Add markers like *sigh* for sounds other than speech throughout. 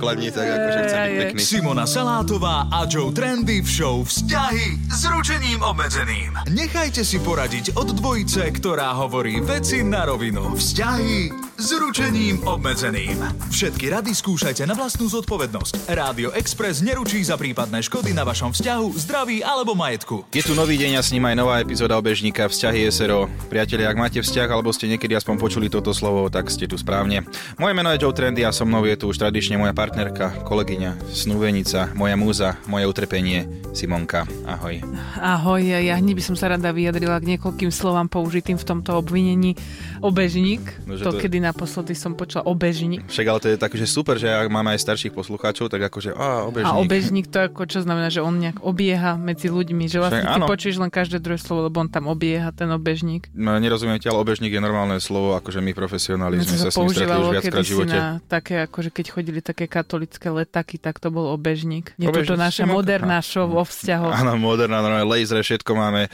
pokladni, tak akože chcem byť pekný. Simona Salátová a Joe Trendy v show Vzťahy s ručením obmedzeným. Nechajte si poradiť od dvojice, ktorá hovorí veci na rovinu. Vzťahy s ručením obmedzeným. Všetky rady skúšajte na vlastnú zodpovednosť. Rádio Express neručí za prípadné škody na vašom vzťahu, zdraví alebo majetku. Je tu nový deň a s ním aj nová epizóda obežníka Vzťahy SRO. Priatelia, ak máte vzťah alebo ste niekedy aspoň počuli toto slovo, tak ste tu správne. Moje meno je Joe Trendy a so mnou je tu už tradične moja partnerka, kolegyňa, snúbenica, moja múza, moje utrpenie, Simonka. Ahoj. Ahoj, ja hneď by som sa rada vyjadrila k niekoľkým slovám použitým v tomto obvinení. Obežník, No, to, to- kedy naposledy som počula obežník. Však ale to je tak, že super, že ak máme aj starších poslucháčov, tak akože, á, obežník. A obežník to ako čo znamená, že on nejak obieha medzi ľuďmi, že vlastne Však ty áno. počuješ len každé druhé slovo, lebo on tam obieha, ten obežník. No, nerozumiete, ale obežník je normálne slovo, akože my profesionáli sme sa s ním stretli už viackrát v živote. na také, akože keď chodili také katolické letaky, tak to bol obežník. Je Obežník, toto naša moderná show o vzťahoch. Áno, moderná, normálne lasery, všetko máme.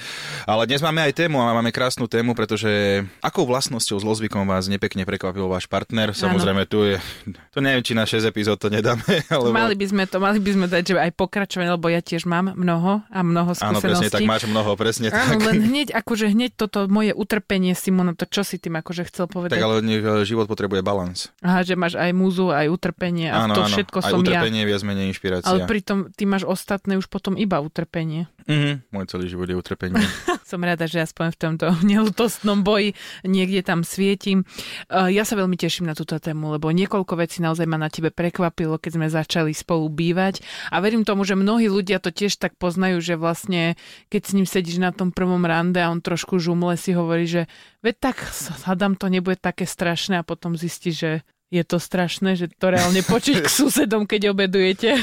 Ale dnes máme aj tému a máme krásnu tému, pretože akou vlastnosťou, zlozvykom vás nepekne prekvapil váš partner? Samozrejme, tu je, to neviem, či na 6 epizód to nedáme, *laughs* alebo... Mali by sme to, mali by sme dať, že aj pokračovanie, lebo ja tiež mám mnoho a mnoho Áno, presne tak, skúseností. máš mnoho, presne Áno, tak. len hneď, akože hneď toto moje utrpenie, Simona, to čo si tým akože chcel povedať? Tak ale e, život potrebuje balans. Aha, že máš aj múzu, aj utrpenie a Áno, to áno, všetko aj som ja. utrpenie, viac menej inšpirácia. Ale pritom ty máš ostatné už potom iba utrpenie. Mhm, môj celý život je utrpenie. *laughs* Som rada, že aspoň v tomto *laughs* nelutostnom boji niekde tam svietim. Uh, Ja sa veľmi teším na túto tému, lebo niekoľko vecí naozaj ma na tebe prekvapilo, keď sme začali spolu bývať. A verím tomu, že mnohí ľudia to tiež tak poznajú, že vlastne keď s ním sedíš na tom prvom rande a on trošku žumle si hovorí, že veď tak hádam to nebude také strašné a potom zistí, že je to strašné, že to reálne počuť k *laughs* susedom, keď obedujete.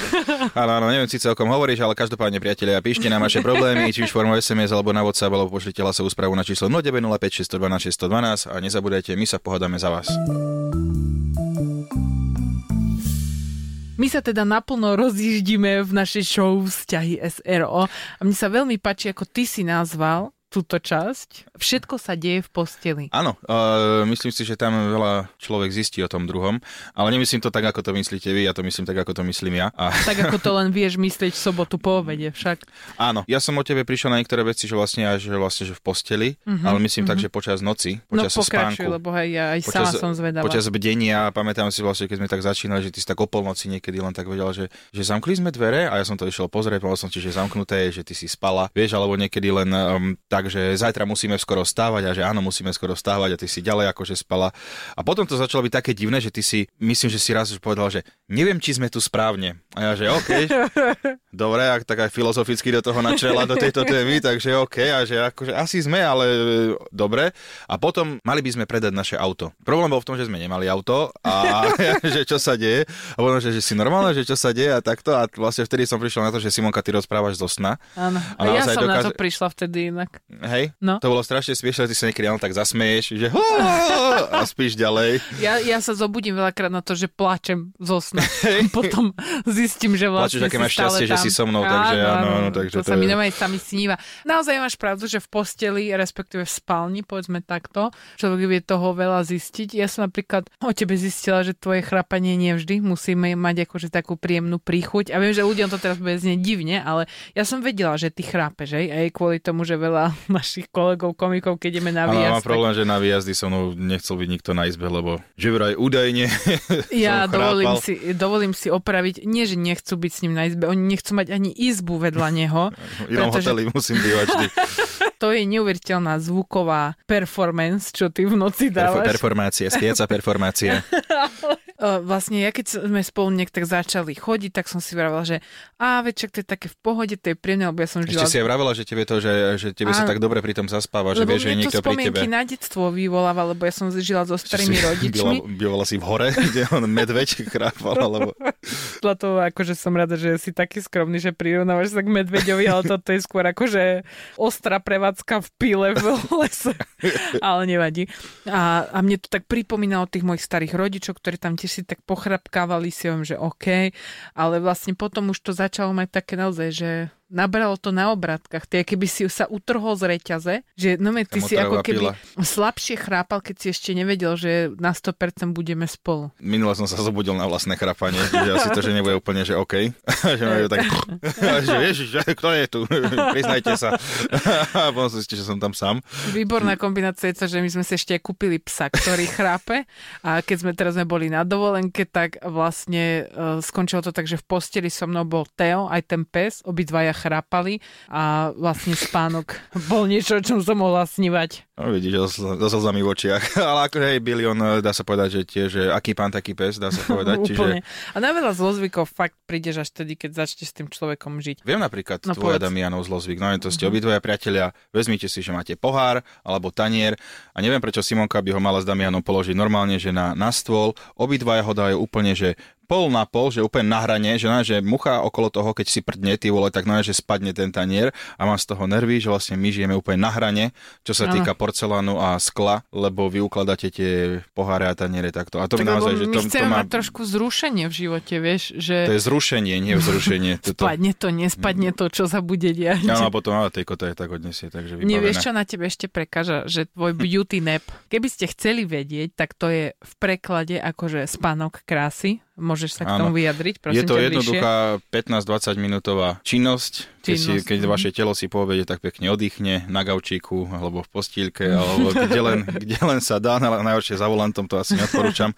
Áno, áno, neviem si celkom hovoríš, ale každopádne, priatelia, píšte nám vaše problémy, či už formou SMS alebo na WhatsApp, alebo pošlite hlasovú správu na číslo 0905 612 612 a nezabudajte, my sa pohádame za vás. My sa teda naplno rozjíždime v našej show Vzťahy SRO a mne sa veľmi páči, ako ty si nazval túto časť. Všetko sa deje v posteli. Áno, uh, myslím si, že tam veľa človek zistí o tom druhom, ale nemyslím to tak, ako to myslíte vy, ja to myslím tak, ako to myslím ja. A, Tak ako to len vieš myslieť v sobotu po obede však. áno, ja som o tebe prišiel na niektoré veci, že vlastne až že vlastne, že v posteli, uh-huh, ale myslím uh-huh. tak, že počas noci, No počas pokračuj, spánku. lebo aj ja aj sama som zvedavá. Počas bdenia, pamätám si vlastne, keď sme tak začínali, že ty si tak o polnoci niekedy len tak vedel, že, že zamkli sme dvere a ja som to išiel pozrieť, povedal som ti, že zamknuté je, že ty si spala, vieš, alebo niekedy len um, tak, že zajtra musíme skoro stávať a že áno, musíme skoro stávať a ty si ďalej akože spala. A potom to začalo byť také divné, že ty si, myslím, že si raz už povedal, že neviem, či sme tu správne. A ja, že OK, *laughs* dobre, ak tak aj filozoficky do toho načela do tejto témy, takže OK, a že akože asi sme, ale e, dobre. A potom mali by sme predať naše auto. Problém bol v tom, že sme nemali auto a *laughs* že čo sa deje. A potom, že, že si normálne, že čo sa deje a takto. A vlastne vtedy som prišiel na to, že Simonka, ty rozprávaš zo sna. Áno. A ja som na to prišla vtedy inak. Hej? No. To bolo strašne smiešne, ty sa niekedy tak zasmeješ, že a spíš ďalej. Ja, ja sa zobudím veľakrát na to, že plačem zo sna. Potom zistím, že vlastne Plačeš, aké máš šťastie, že si so mnou, takže áno, áno, takže to, to sa mi je- normálne sami sníva. Naozaj máš pravdu, že v posteli, respektíve v spálni, povedzme takto, človek vie toho veľa zistiť. Ja som napríklad o tebe zistila, že tvoje chrapanie nevždy musíme mať akože takú príjemnú príchuť. A viem, že ľuďom to teraz bude znieť divne, ale ja som vedela, že ty chrápeš, hej? Aj kvôli tomu, že veľa *laughs* našich kolegov, komikov, keď ideme na Áno, výjazd, mám problém, že na výjazdy so mnou nechcel byť nikto na izbe, lebo že vraj údajne *laughs* Ja som dovolím si, dovolím si opraviť, nie že nechcú byť s ním na izbe, oni nechcú mať ani izbu vedľa neho. *laughs* V inom pretože- hoteli musím bývať vždy. *laughs* To je neuveriteľná zvuková performance, čo ty v noci dávaš. performácie, spieca performácia. *laughs* uh, vlastne ja keď sme spolu tak začali chodiť, tak som si vravela, že a večer to je také v pohode, to je príjemné, lebo ja som žila... Ešte si aj vravela, že tebe to, že, že tebe sa tak dobre pri tom zaspáva, že vieš, že niekto pri tebe. na detstvo vyvoláva, lebo ja som žila so starými si *laughs* rodičmi. Bývala si v hore, *laughs* kde on medveď krápal, alebo... *laughs* to akože som rada, že si taký skromný, že prirovnávaš sa k medveďovi, ale toto je skôr akože ostrá prevádzka v pile v lese. ale nevadí. A, a mne to tak pripomína o tých mojich starých rodičov, ktorí tam tiež si tak pochrapkávali si, že OK, ale vlastne potom už to začalo mať také naozaj, že nabralo to na obratkách. Ty, keby si sa utrhol z reťaze, že no ty si ako keby pila. slabšie chrápal, keď si ešte nevedel, že na 100% budeme spolu. Minule som sa zobudil na vlastné chrápanie, že asi to, že nebude úplne, že OK. *laughs* že majú tak, *laughs* že ježiš, kto je tu? *laughs* Priznajte sa. A potom si že som tam sám. Výborná kombinácia je, že my sme si ešte kúpili psa, ktorý chrápe a keď sme teraz sme boli na dovolenke, tak vlastne uh, skončilo to tak, že v posteli so mnou bol Teo, aj ten pes, obidvaja chrápali a vlastne spánok bol niečo, o čom som mohla snívať. No vidíš, so slzami v očiach. *laughs* Ale ako hej, Bilion, dá sa povedať, že tiež, aký pán, taký pes, dá sa *laughs* povedať. Čiže... A na veľa zlozvykov fakt prídeš až tedy, keď začneš s tým človekom žiť. Viem napríklad no, tvoja Damianov zlozvyk. No to ste obidvoja priatelia, vezmite si, že máte pohár alebo tanier a neviem, prečo Simonka by ho mala s Damianom položiť normálne, že na, na stôl. Obidvaja ho dajú úplne, že pol na pol, že úplne na hrane, že, na, že mucha okolo toho, keď si prdne, ty vole, tak na, že spadne ten tanier a mám z toho nervy, že vlastne my žijeme úplne na hrane, čo sa týka porcelánu a skla, lebo vy ukladáte tie poháre a taniere takto. A to tak, naozaj, že to, to má... mať trošku zrušenie v živote, vieš, že... To je zrušenie, nie vzrušenie. Toto... Spadne to, nespadne to, čo sa bude diať. Áno, a potom ale tej kota je tak odnesie, takže vybavené. Nevieš, čo na tebe ešte prekáža, že tvoj beauty nap, keby ste chceli vedieť, tak to je v preklade akože spánok krásy, Môžeš sa k tomu vyjadriť, prosím Je to jednoduchá 15-20 minútová činnosť, keď, si, keď mhm. vaše telo si povede, tak pekne oddychne na gaučíku, alebo v postýlke, alebo *laughs* kde len, kde len sa dá, najhoršie za volantom, to asi neodporúčam,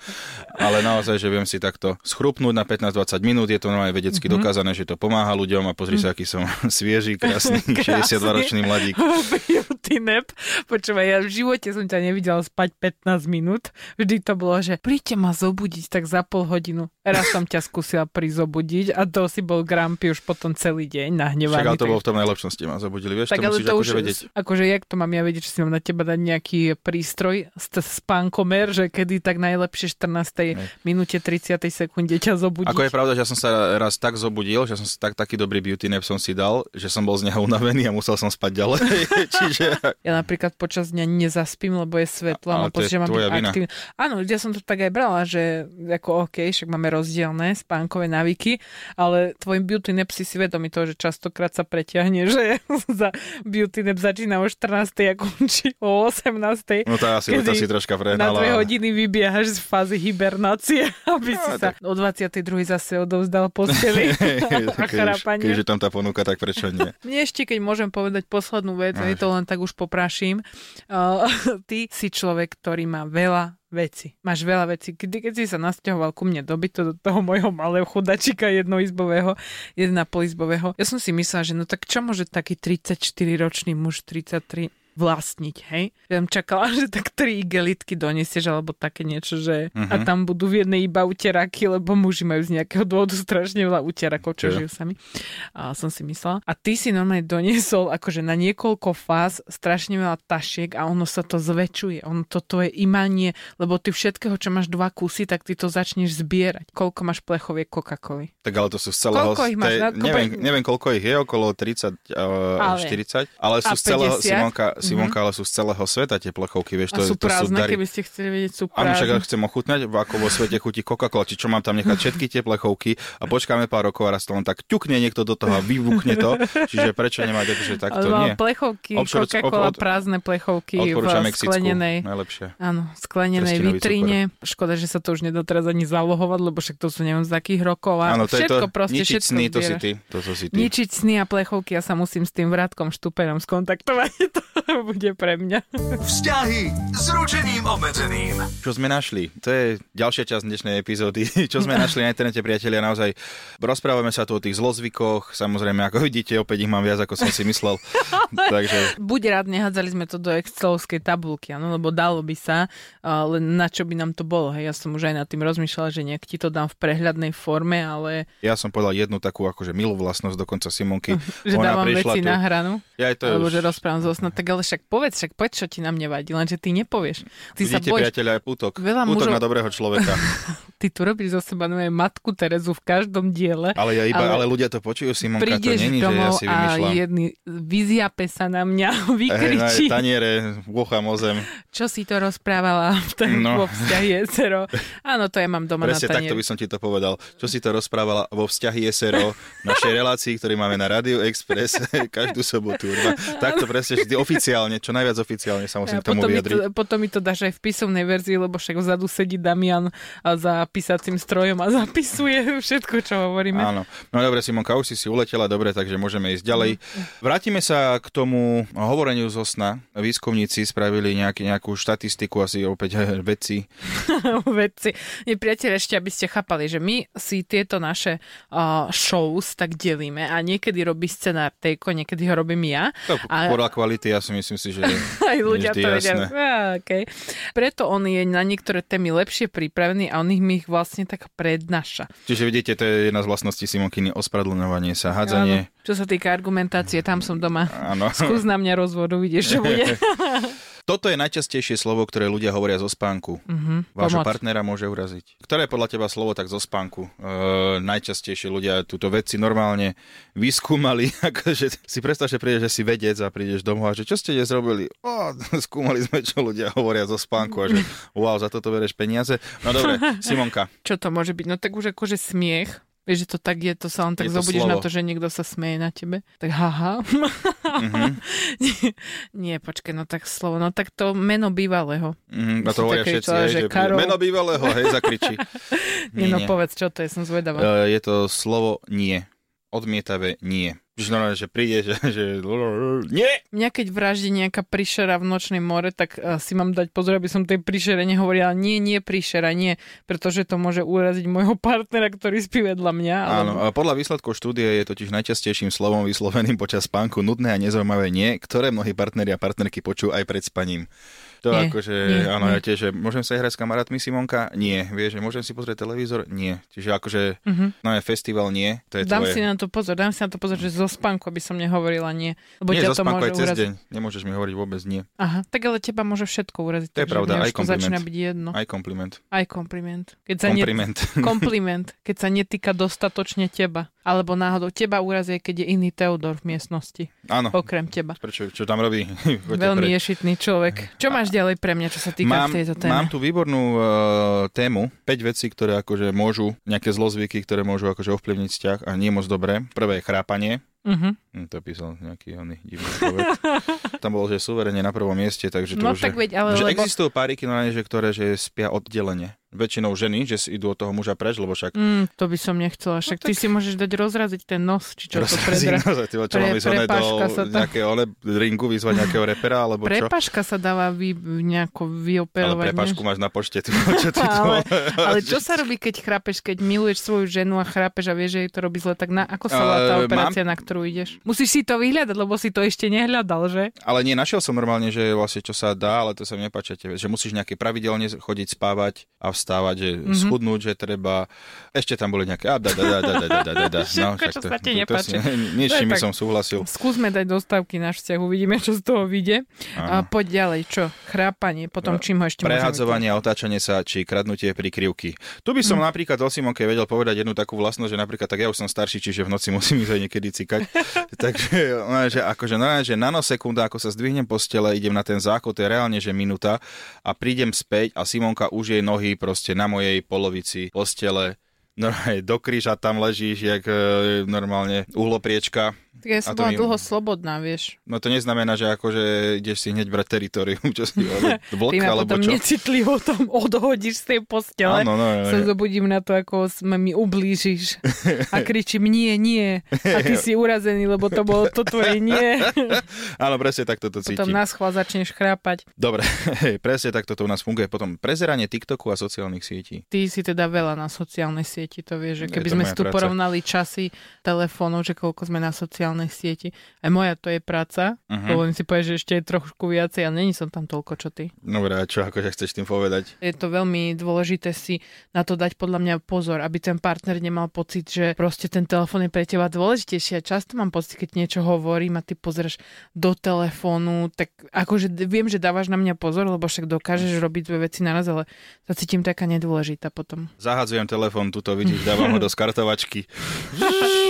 ale naozaj, že viem si takto schrupnúť na 15-20 minút, je to normálne vedecky mm-hmm. dokázané, že to pomáha ľuďom. A pozri sa, aký som *laughs* svieži, krásny, *laughs* 62-ročný mladík. Beauty nap. Počúvaj, ja v živote som ťa nevidela spať 15 minút, vždy to bolo, že príďte ma zobudiť tak za pol hodinu Raz som ťa skúsila prizobudiť a to si bol Grumpy už potom celý deň nahnevaný. Však ale to bolo v tom najlepšom ste ma zobudili, vieš, tak, to musíš to akože už, vedieť. Akože jak to mám ja vedieť, že si mám na teba dať nejaký prístroj, spánkomer, že kedy tak najlepšie 14. Ne. minúte 30. sekunde ťa zobudiť. Ako je pravda, že ja som sa raz tak zobudil, že som si tak, taký dobrý beauty nap som si dal, že som bol z neho unavený a musel som spať ďalej. *laughs* Čiže... Ja napríklad počas dňa nezaspím, lebo je svetlo a mám pocit, že mám byť aktívny. Áno, ja som to tak aj brala, že ako OK, však máme rozdielne spánkové návyky, ale tvoj beauty nap si si vedomý toho, že častokrát sa preťahne, že *laughs* za beauty nap začína o 14. a končí o 18. No to asi, to si troška prehnala. Na dve hodiny vybiehaš z fázy hibernácie, *laughs* aby si no, sa tak... o 22. zase odovzdal posteli *laughs* a chrápanie. Keďže tam tá ponuka, tak prečo nie? Mne ešte, keď môžem povedať poslednú vec, je to len tak už popraším. Uh, ty si človek, ktorý má veľa veci. Máš veľa vecí. Kedy, keď si sa nasťahoval ku mne do bytu, do toho môjho malého chudačika jednoizbového, jednopolizbového, ja som si myslela, že no tak čo môže taký 34-ročný muž, 33 vlastniť, hej. Ja som čakala, *laughs* že tak tri igelitky donesieš, alebo také niečo, že uh-huh. a mhm. tam budú v jednej iba uteraky, lebo muži majú z nejakého dôvodu strašne veľa uterakov, čo žijú sami. A som si myslela. A ty si normálne doniesol akože na niekoľko fáz strašne veľa tašiek a ono sa to zväčšuje. Ono toto je imanie, lebo ty všetkého, čo máš dva kusy, tak ty to začneš zbierať. Koľko máš plechoviek Coca-Coly? Tak ale to sú z celého... Koľko ich máš? Tej, neviem, neviem, koľko ich je, okolo 30, uh, ale, 40, ale sú z celého, Simonka, Simonka, mm-hmm. ale sú z celého sveta tie plechovky, vieš. A to, sú prázdne, to sú keby ste chceli vedieť, sú prázdne. A však chcem ochutnať, ako vo svete chutí Coca-Cola, či čo mám tam nechať všetky tie plechovky a počkáme pár rokov a raz to len tak ťukne niekto do toho a vybuchne to, čiže prečo nemať akože takto, nie. Plechovky, Obšor, Coca-Cola, od, prázdne plechovky v sklenenej, najlepšie. Áno, sklenenej vitríne. Škoda, že sa to už nedoteraz ani zalohovať, lebo však to sú neviem z akých rokov. A áno, to všetko je to, proste, ničiť všetko sny, to si ty. To, to si ty. Ničiť sny a plechovky, ja sa musím s tým vrátkom štuperom skontaktovať. *laughs* to to bude pre mňa. Vzťahy s ručením obmedzeným. Čo sme našli? To je ďalšia časť dnešnej epizódy. *laughs* Čo sme *laughs* našli na internete, priatelia, naozaj rozprávame sa tu o tých zlozvykoch. Samozrejme, ako vidíte, opäť ich mám viac, ako som si myslel. *laughs* Takže... Buď rád, nehádzali sme to do excelovskej tabulky, ano, lebo dalo by sa, ale na čo by nám to bolo? Hej? Ja som už aj nad tým rozmýšľala, že nejak ti to dám v prehľadnej forme, ale... Ja som povedal jednu takú akože milú vlastnosť dokonca Simonky. že Ona dávam veci tu- na hranu. Ja aj to Alebo už... že rozprávam zo sna, tak ale však povedz, však povedz, čo ti na mne vadí, lenže ty nepovieš. Ty sa Vidíte, bojíš. priateľa, aj útok. Veľa útok mužov- na dobrého človeka. *laughs* Ty tu robíš zo seba nové matku Terezu v každom diele. Ale, ja iba, Ale ale... ľudia to počujú, Simonka, to není, že ja si a vymýšľam. jedný vyziape sa na mňa, *laughs* Hej, na vykričí, taniere, búcham o zem. čo si to rozprávala *laughs* v tom No. vo vzťahi SRO. Áno, to ja mám doma Presne na takto tanieri. by som ti to povedal. Čo si to rozprávala vo vzťahy SRO, našej relácii, ktorý máme na Radio Express každú sobotu. Takto presne, vždy oficiálne, čo najviac oficiálne sa musím Ja, k tomu potom, mi vyjadriť. to, potom mi to dáš aj v písomnej verzii, lebo však vzadu sedí Damian a za písacím strojom a *laughs* zapisuje všetko, čo hovoríme. Áno. No dobre, Simonka, už si si uletela, dobre, takže môžeme ísť ďalej. Vrátime sa k tomu hovoreniu zo sna. Výskumníci spravili nejaký, nejakú štatistiku, asi opäť *laughs* vedci. *laughs* vedci. Nie, priateľ, ešte aby ste chápali, že my si tieto naše uh, shows tak delíme a niekedy robí scenár Tejko, niekedy ho robím ja. To A- podľa kvality, ja si myslím si, že *laughs* Aj ľudia to vedia. okay. Preto on je na niektoré témy lepšie pripravený a on ich mi ich vlastne tak prednáša. Čiže vidíte, to je jedna z vlastností Simonkiny, ospravedlňovanie sa, hádzanie. Áno. Čo sa týka argumentácie, tam som doma. Áno. Skús na mňa rozvod, uvidíš, čo *laughs* bude. *laughs* Toto je najčastejšie slovo, ktoré ľudia hovoria zo spánku. Mhm, Vášho pomoc. partnera môže uraziť. Ktoré je podľa teba slovo tak zo spánku? E, najčastejšie ľudia túto veci normálne vyskúmali. *laughs* Akože si predstav, že prídeš, že si vedec a prídeš domov a že čo ste dnes robili? O, *laughs* skúmali sme, čo ľudia hovoria zo spánku a že wow, za toto bereš peniaze. No dobre, *laughs* Simonka. Čo to môže byť? No tak už akože smiech. Vieš, že to tak je, to sa len tak Je zobudíš na to, že niekto sa smeje na tebe. Tak haha. Mhm. *laughs* nie, nie, počkaj, no tak slovo. No tak to meno bývalého. Mm, a to hovoria všetci, kričala, hej, že Karol- meno bývalého, hej, zakričí. *laughs* Nie, no povedz, čo to je, som zvedavá. E, je to slovo nie. Odmietavé nie. Že normálne, že príde, že, že nie. Mňa keď vraždí nejaká príšera v nočnej more, tak uh, si mám dať pozor, aby som tej príšere nehovorila nie, nie, príšera, nie, pretože to môže uraziť môjho *laughs* partnera, ktorý spí vedľa mňa. Áno, a podľa výsledkov štúdie je totiž najčastejším slovom vysloveným počas spánku nudné a nezaujímavé nie, ktoré mnohí partneri a partnerky počujú aj pred spaním. To Nie, akože, nie, áno, nie. ja tiež, že môžem sa hrať s kamarátmi Simonka? Nie. Vieš, že môžem si pozrieť televízor? Nie. Čiže akože, Mhm. no je festival? Nie. To je Dám tvoje. si na to pozor, dám si na to pozor, že zo spánku, aby som nehovorila nie. Lebo nie, zo to spánku aj cez uraziť. deň. Nemôžeš mi hovoriť vôbec nie. Aha, tak ale teba môže všetko uraziť. To je pravda, aj kompliment. začína byť jedno. Aj kompliment. Aj kompliment. Keď sa ne... Kompliment. kompliment, keď sa netýka dostatočne teba. Alebo náhodou teba urazí, keď je iný Teodor v miestnosti. Áno. Okrem teba. Prečo, čo tam robí? *laughs* Veľmi ješitný človek. Čo máš ďalej pre mňa, čo sa týka mám, tejto téme? mám tu výbornú uh, tému, 5 vecí, ktoré akože môžu, nejaké zlozvyky, ktoré môžu akože ovplyvniť vzťah a nie moc dobré. Prvé je chrápanie. Uh-huh. Hm, to písal nejaký oný divný človek. *laughs* Tam bol, že suverene na prvom mieste, takže to No už tak veď, ale že lebo... existujú páriky, no, že, ktoré že spia oddelenie. Väčšinou ženy, že si idú od toho muža preč, lebo však Mm, to by som nechcela. Však ty si môžeš dať rozraziť ten nos, či čo to Rozrazí predra... naozaj, tyba, čo pre- oné do sa tam. nejakého ole, ringu vyzvať nejakého repera, alebo čo? Prepaška sa dáva vy, nejako Ale vyoperovať. prepašku než- máš na počte. Ty, čo ty *laughs* to... ale, ale čo *laughs* sa robí, keď chrápeš, keď miluješ svoju ženu a chrápeš a vieš, že jej to robí zle, tak na, ako sa volá tá Eh, operácia, na ktorú ideš? Musíš si to vyhľadať, lebo si to ešte nehľadal, že? Ale nie, našiel som normálne, že vlastne čo sa dá, ale to sa mi nepáči, že musíš nejaké pravidelne chodiť spávať a vstávať, že Mhm. mm-hmm. schudnúť, že treba. Ešte tam boli nejaké... A, da, da, da, da, da, da, da, da, da. *laughs* Všetko, čo to- sa ti nepáči. si- Nič, To je čím by tak. som súhlasil. Skúsme dať dostavky na vzťah, uvidíme, čo z toho vyjde. A poď ďalej, čo? Chrápanie, potom čím ho ešte môžeme... Prehadzovanie a otáčanie sa, či kradnutie prikryvky. Tu by som napríklad o Simonke vedel povedať jednu takú vlastnosť, že napríklad, tak ja už som starší, čiže v noci musím ísť aj niekedy cikať. *laughs* Takže ona, že akože, no, že nanosekunda, ako sa zdvihnem po stele, idem na ten záchod, je reálne, že minúta a prídem späť a Simonka už jej nohy proste na mojej polovici postele normálne *laughs* do kríža tam ležíš, jak e, normálne uhlopriečka Tak ja som bola im- dlho slobodná, vieš. No to neznamená, že akože ideš si hneď brať teritorium, čo si *laughs* ma alebo potom čo. necitlivo tam *laughs* odhodíš z tej postele. Áno, no, no, sa no. zobudím na to, ako mi ublížiš *laughs* a kričím nie, nie a ty si urazený, lebo to bolo to tvoje nie. Áno, presne takto to Potom cítim. na schvál začneš chrápať. Dobre, hej, presne takto to u nás funguje. Potom prezeranie TikToku a sociálnych sietí. Ty si teda veľa na sociálnej sieti, to vieš, že keby sme si tu práca. porovnali časy telefónov, že koľko sme na sociálnej sieti. Aj moja to je práca, Mhm. dovolím si povedať, že ešte je trošku viacej, ale není som tam toľko, čo ty. Dobre, a čo akože chceš tým povedať? Je to veľmi dôležité si na to dať podľa mňa pozor, aby ten partner nemal pocit, že proste ten telefón je pre teba dôležitejší. A často mám pocit, keď niečo hovorím a ty pozrieš do telefónu, tak akože viem, že dávaš na mňa pozor, lebo však dokážeš robiť dve veci naraz, ale sa cítim taká nedôležitá potom. Zahadzujem telefón, tuto vidíš, dávam ho do skartovačky. *laughs*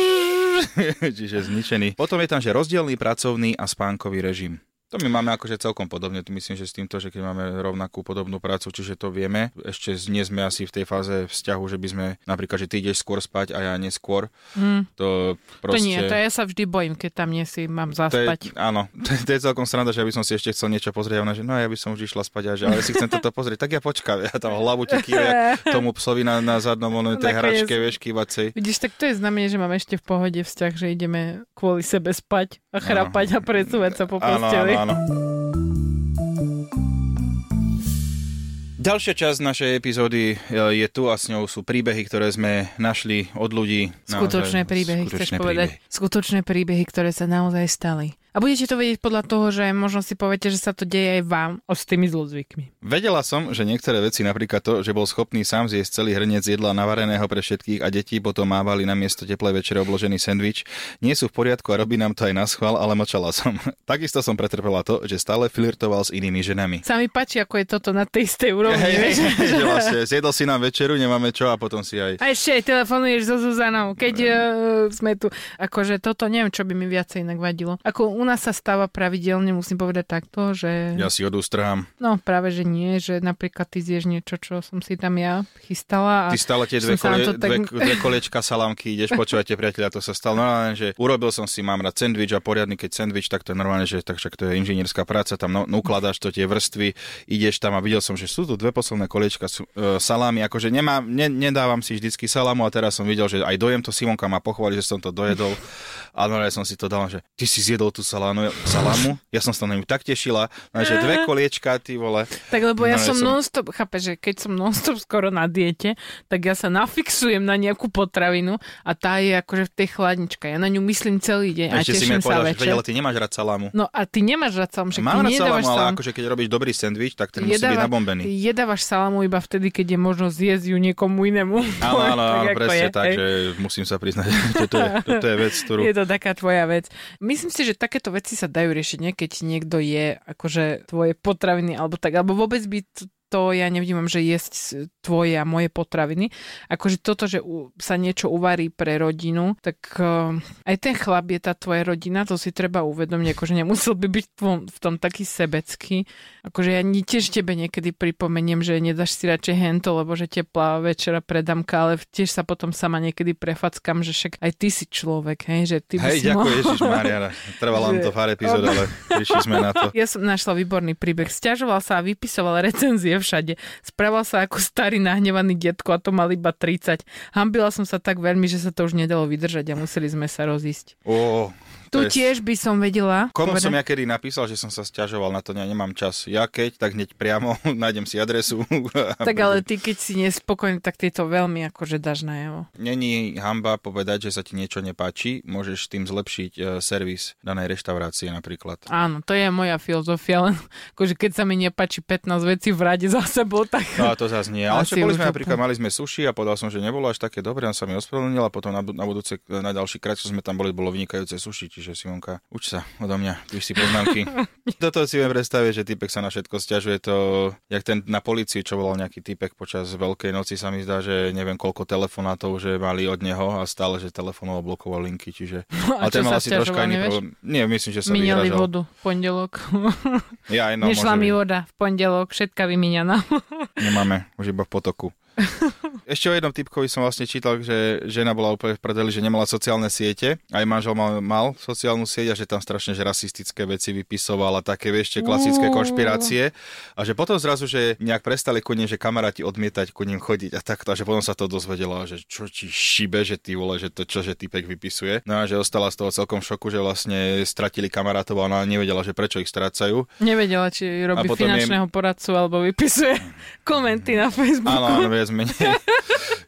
Čiže zničený. Potom je tam, že rozdielný pracovný a spánkový režim. To my máme akože celkom podobne, myslím, že s týmto, že keď máme rovnakú podobnú prácu, čiže to vieme. Ešte nie sme asi v tej fáze vzťahu, že by sme napríklad, že ty ideš skôr spať a ja neskôr. Mm. To To proste... nie, to ja sa vždy bojím, keď tam nie si mám To zaspať. je, áno, *laughs* to je, to je celkom sranda, že ja by som si ešte chcel niečo pozrieť a ona, že no ja by som už išla spať a že ale si chcem toto pozrieť, tak ja počkám, ja tam hlavu ti kýve, *laughs* tomu psovi na, na zadnom ono, tej hračke, vieš, kývacej. Vidíš, tak to je znamenie, že máme ešte v pohode vzťah, že ideme kvôli sebe spať a chrápať a presúvať sa po Áno, posteli. áno, áno. Ďalšia časť našej epizódy e, je tu a s ňou sú príbehy, ktoré sme našli od ľudí. Skutočné Naozaj, príbehy, chceš skutočné povedať? príbehy. Skutočné príbehy, ktoré sa naozaj stali. A budete to vedieť podľa toho, že možno si poviete, že sa to deje aj vám o s tými zlozvykmi. Vedela som, že niektoré veci, napríklad to, že bol schopný sám zjesť celý hrniec jedla navareného pre všetkých a deti potom mávali na miesto teplej večere obložený sendvič, nie sú v poriadku a robí nám to aj na schvál, ale mlčala som. *laughs* Takisto som pretrpela to, že stále flirtoval s inými ženami. Sa mi páči, ako je toto na tej istej úrovni. Hej, hej, že vlastne *laughs* zjedol si nám večeru, nemáme čo a potom si aj... A ešte aj telefonuješ so Zuzanou, keď uh, sme tu. Akože toto neviem, čo by mi viacej inak vadilo. Ako u nás sa stáva pravidelne, musím povedať takto, že... Ja si odústrám. No práve, že nie, že napríklad ty zješ niečo, čo som si tam ja chystala. A... Ty stále tie dve, to tak- dve, dve koliečka salámky ideš, *laughs* počúvate priateľa, to sa stalo normálne, že urobil som si, mám rád sendvič a poriadny, keď sendvič, tak to je normálne, že tak však to je inžinierská práca, tam no, ukladáš to tie vrstvy, ideš tam a videl som, že sú tu dve posledné koliečka e, salámy, akože nemá, ne, nedávam si vždycky salámu a teraz som videl, že aj dojem to Simonka ma pochváli, že som to dojedol *laughs* a normálne som si to dal, že ty si zjedol tú salámu, salámu, ja som sa na ňu tak tešila, že dve koliečka, ty vole. Tak lebo ja No, som som- non-stop, chápe, že keď som non-stop skoro na diete, tak ja sa nafixujem na nejakú potravinu a tá je akože v tej chladničke. Ja na ňu myslím celý deň a, Ešte si teším mi sa povedal, že večer. veď, ale ty nemáš rád salámu. No a ty nemáš rád salam, však Mám rád salámu, ale akože keď robíš dobrý sendvič, tak ten musí byť Jedáva- nabombený. Jedávaš salamu iba vtedy, keď je možnosť zjesť ju niekomu inému. Áno, áno, *laughs* Tak presne je, tak, hej. že musím sa priznať, *laughs* toto je, toto je vec, ktorú... Je to taká tvoja vec. Myslím si, že takéto veci sa dajú riešiť, nie? keď niekto je akože tvoje potraviny alebo tak, alebo vôbec by t- to ja nevnímam, že jesť tvoje a moje potraviny. Akože toto, že sa niečo uvarí pre rodinu, tak uh, aj ten chlap je tá tvoja rodina, to si treba uvedomiť, akože nemusel by byť v tom, v tom taký sebecký. Akože ja tiež tebe niekedy pripomeniem, že nedáš si radšej hento, lebo že teplá večera predamka, ale tiež sa potom sama niekedy prefackam, že však aj ty si človek, hej, že ty by Hej, si ďakujem, mohol... Ježiš Mariana. Trvalo *laughs* nám Že- to pár epizód, ale prišli sme na to. Ja som našla výborný príbeh. Sťažoval sa a vypisoval recenzie všade. Správal sa ako starý nahnevaný detko a to mal iba 30. Hambila som sa tak veľmi, že sa to už nedalo vydržať a museli sme sa rozísť. Ó, Tu je- tiež by som vedela. Komu povedať- som ja kedy napísal, že som sa sťažoval na to, ja nemám čas. Ja keď, tak hneď priamo *laughs* nájdem si adresu. *laughs* Tak ale ty, keď si nespokojný, tak ty to veľmi akože dáš najavo. Není hamba povedať, že sa ti niečo nepáči, môžeš tým zlepšiť e, servis danej reštaurácie napríklad. Áno, to je moja filozofia, len *laughs* akože keď sa mi nepáči 15 vecí v rade za sebou, tak... No a to zase nie. Ale čo boli sme napríklad, mali sme sushi a povedal som, že nebolo až také dobré, on sa mi ospravedlnil a potom na, na budúce, na ďalší krát, čo sme tam boli, bolo vynikajúce sushi, čiže Simonka, uč sa odo mňa, píš si poznámky. *laughs* Toto si viem predstaviť, že typek sa na všetko stiažuje, to, jak ten na polícii, čo volal nejaký typek počas Veľkej noci, sa mi zdá, že neviem koľko telefonátov, že mali od neho a stále, že telefonoval, blokoval linky, čiže... *laughs* A Ale ten mal asi troška iný problém. Nie, myslím, že sa Miniali vyhražal. vodu v pondelok. Ja, no, *laughs* Nešla môže mi voda v pondelok, všetka vymieňaná. Nemáme, už iba v potoku. *laughs* Ešte o jednom typkovi som vlastne čítal, že žena bola úplne v prdeli, že nemala sociálne siete. Aj manžel mal, mal sociálnu sieť a že tam strašne že rasistické veci vypisoval a také vieš, klasické konšpirácie. A že potom zrazu, že nejak prestali ku ním, že kamaráti odmietať ku ním chodiť a takto. A že potom sa to dozvedela, že čo ti šibe, že ty vole, že to čo, že typek vypisuje. No a že ostala z toho celkom v šoku, že vlastne stratili kamarátov a ona nevedela, že prečo ich strácajú. Nevedela, či robí finančného je... poradcu alebo vypisuje *laughs* komenty na Facebooku. Áno, áno, viac menej.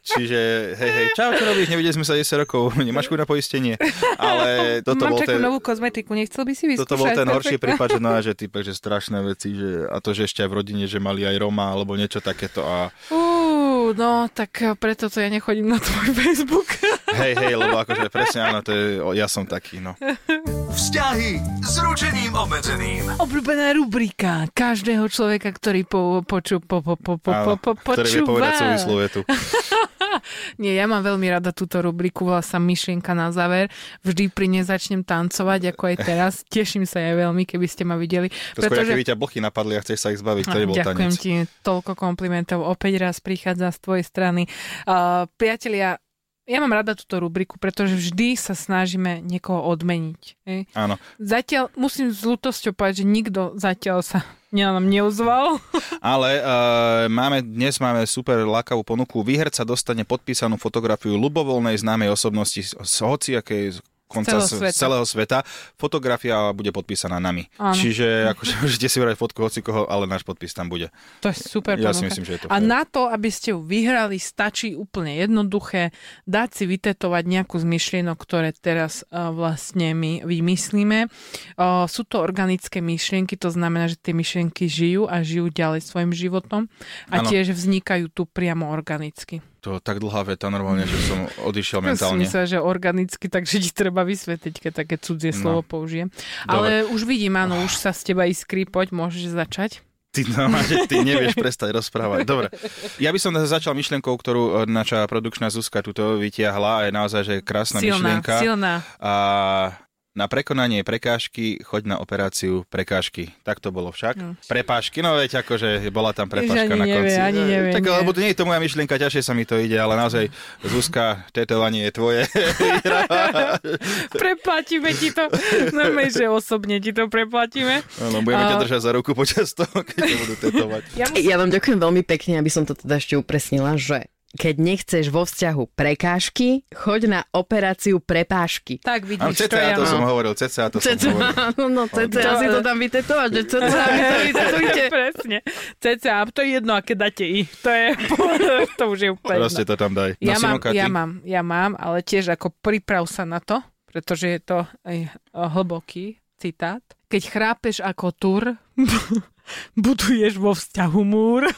Čiže, hej, hej, čau, čo robíš? Nevideli sme sa 10 rokov, nemáš na poistenie. Ale *laughs* toto Mám bol ten... novú kozmetiku, nechcel by si vyskúšať? Toto bol ten horší prípad, že, no, že, typek, že strašné veci, že, a to, že ešte aj v rodine, že mali aj Roma, alebo niečo takéto. A... Uh, no, tak preto to ja nechodím na tvoj Facebook. Hej, hej, lebo akože presne áno, to je, ja som taký, no. Vzťahy s ručením obmedzeným. Obľúbená rubrika každého človeka, ktorý po, poču, po, po, po, po, po, po, počúva. Ktorý vie povedať súvislú vetu. *laughs* Nie, ja mám veľmi rada túto rubriku, volá sa myšlienka na záver. Vždy pri nej začnem tancovať, ako aj teraz. *laughs* Teším sa aj veľmi, keby ste ma videli. To pretože... skôr, keby ťa blchy napadli a chceš sa ich zbaviť, to nebol Ďakujem tanec. ti, toľko komplimentov. Opäť raz prichádza z tvojej strany. Uh, priatelia, ja mám rada túto rubriku, pretože vždy sa snažíme niekoho odmeniť. Hej. Áno. Zatiaľ musím s ľutosťou povedať, že nikto zatiaľ sa *laughs* nám neozval. *laughs* Ale uh, máme, dnes máme super lákavú ponuku. Výherca dostane podpísanú fotografiu ľubovoľnej známej osobnosti z hociakej konca celého sveta. celého sveta. Fotografia bude podpísaná nami. Áno. Čiže akože *laughs* môžete si vrať fotku hoci koho, ale náš podpis tam bude. To je super Ja si myslím, že je to A fér. na to, aby ste ju vyhrali, stačí úplne jednoduché dať si vytetovať nejakú z myšlienok, ktoré teraz uh, vlastne my vymyslíme. Uh, sú to organické myšlienky, to znamená, že tie myšlienky žijú a žijú ďalej svojim životom a ano. tiež vznikajú tu priamo organicky. To tak dlhá veta normálne, že som odišiel mentálne. Myslím, že organicky, takže ti treba vysvetliť, keď také cudzie no. slovo použijem. Ale Dobre. už vidím, áno, už sa z teba iskrí, poď, môžeš začať. Ty, no, že ty nevieš prestať rozprávať. Dobre. Ja by som začal myšlienkou, ktorú e, naša produkčná Zuzka tuto vytiahla a je naozaj že krásna silná, myšlienka. Silná. A na prekonanie prekážky choď na operáciu prekážky. Tak to bolo však. No. Prepážky, no veď akože bola tam prepážka na konci. Nevie, ani nevie, tak, nie. lebo to nie je to moja myšlienka, ťažšie sa mi to ide, ale naozaj Zuzka, tetovanie je tvoje. *laughs* preplatíme ti to. Normálne, že osobne ti to preplatíme. Áno, budeme a... ťa držať za ruku počas toho, keď to budú tetovať. Ja, musím... ja vám ďakujem veľmi pekne, aby som to teda ešte upresnila, že keď nechceš vo vzťahu prekážky, choď na operáciu prepážky. Tak vidíš, to ja to som hovoril, cca to som hovoril. *laughs* No, no cca si to tam vytetovať, že cca mi to vytetujte. Presne, cca, to je jedno, aké dáte i. To je, *laughs* to už je úplne Proste to tam daj. Ja, mám, ja mám, ja mám, ale tiež ako priprav sa na to, pretože je to aj hlboký citát. Keď chrápeš ako tur, *laughs* buduješ vo vzťahu múr.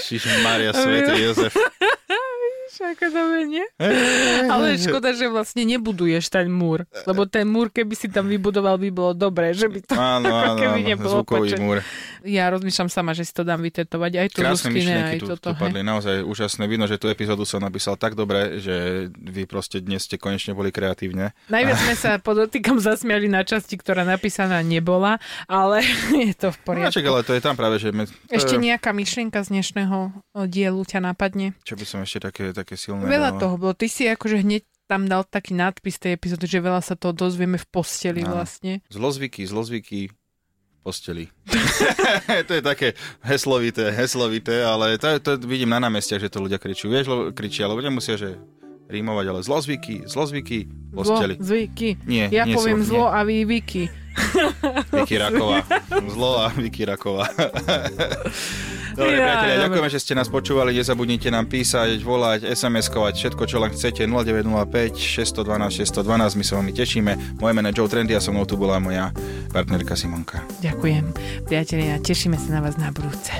Čiže Maria Svetý Jozef. ako to nie? Ale škoda, že vlastne nebuduješ ten múr. Lebo ten múr, keby si tam vybudoval, by bolo dobré, že by to áno, *laughs* áno, keby áno, nebolo múr. Ja rozmýšľam sama, že si to dám vytetovať. Aj tu Krásne myšlienky aj tu, toto, tu padli. Naozaj úžasné. Vidno, že tú epizódu som napísal tak dobre, že vy proste dnes ste konečne boli kreatívne. Najviac *laughs* sme sa podotýkam zasmiali na časti, ktorá napísaná nebola, ale *laughs* je to v poriadku. No, ale to je tam práve, že... Me... Ešte nejaká myšlienka z dnešného dielu ťa napadne? Čo by som ešte také, také silné... Veľa toho bolo. Ty si akože hneď tam dal taký nadpis tej epizódy, že veľa sa toho dozvieme v posteli no. vlastne. Zlozvyky, zlozvyky, posteli. *laughs* to je také heslovité, heslovité, ale to, to vidím na námestiach, že to ľudia kričujú. Vieš, kričia, lebo nemusia, že rímovať, ale zlozvyky, zlozvyky, posteli. Zvyky. Nie, ja nie poviem zlo, zlo nie. a vy Vicky. Vicky Raková. *laughs* Zlo a Vicky Raková. *laughs* Dobre, ja, priatelia, ďakujeme, že ste nás počúvali. Nezabudnite nám písať, volať, SMS-kovať, všetko, čo len chcete. 0905 612 612, my sa veľmi tešíme. Moje meno Joe Trendy a so mnou tu bola moja partnerka Simonka. Ďakujem. Priatelia, tešíme sa na vás na budúce.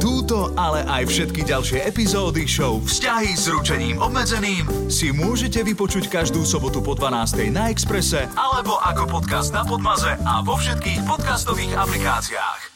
Túto, ale aj všetky ďalšie epizódy show Vzťahy s ručením obmedzeným si môžete vypočuť každú sobotu po 12. na Exprese alebo ako podcast na Podmaze a vo všetkých podcastových aplikáciách.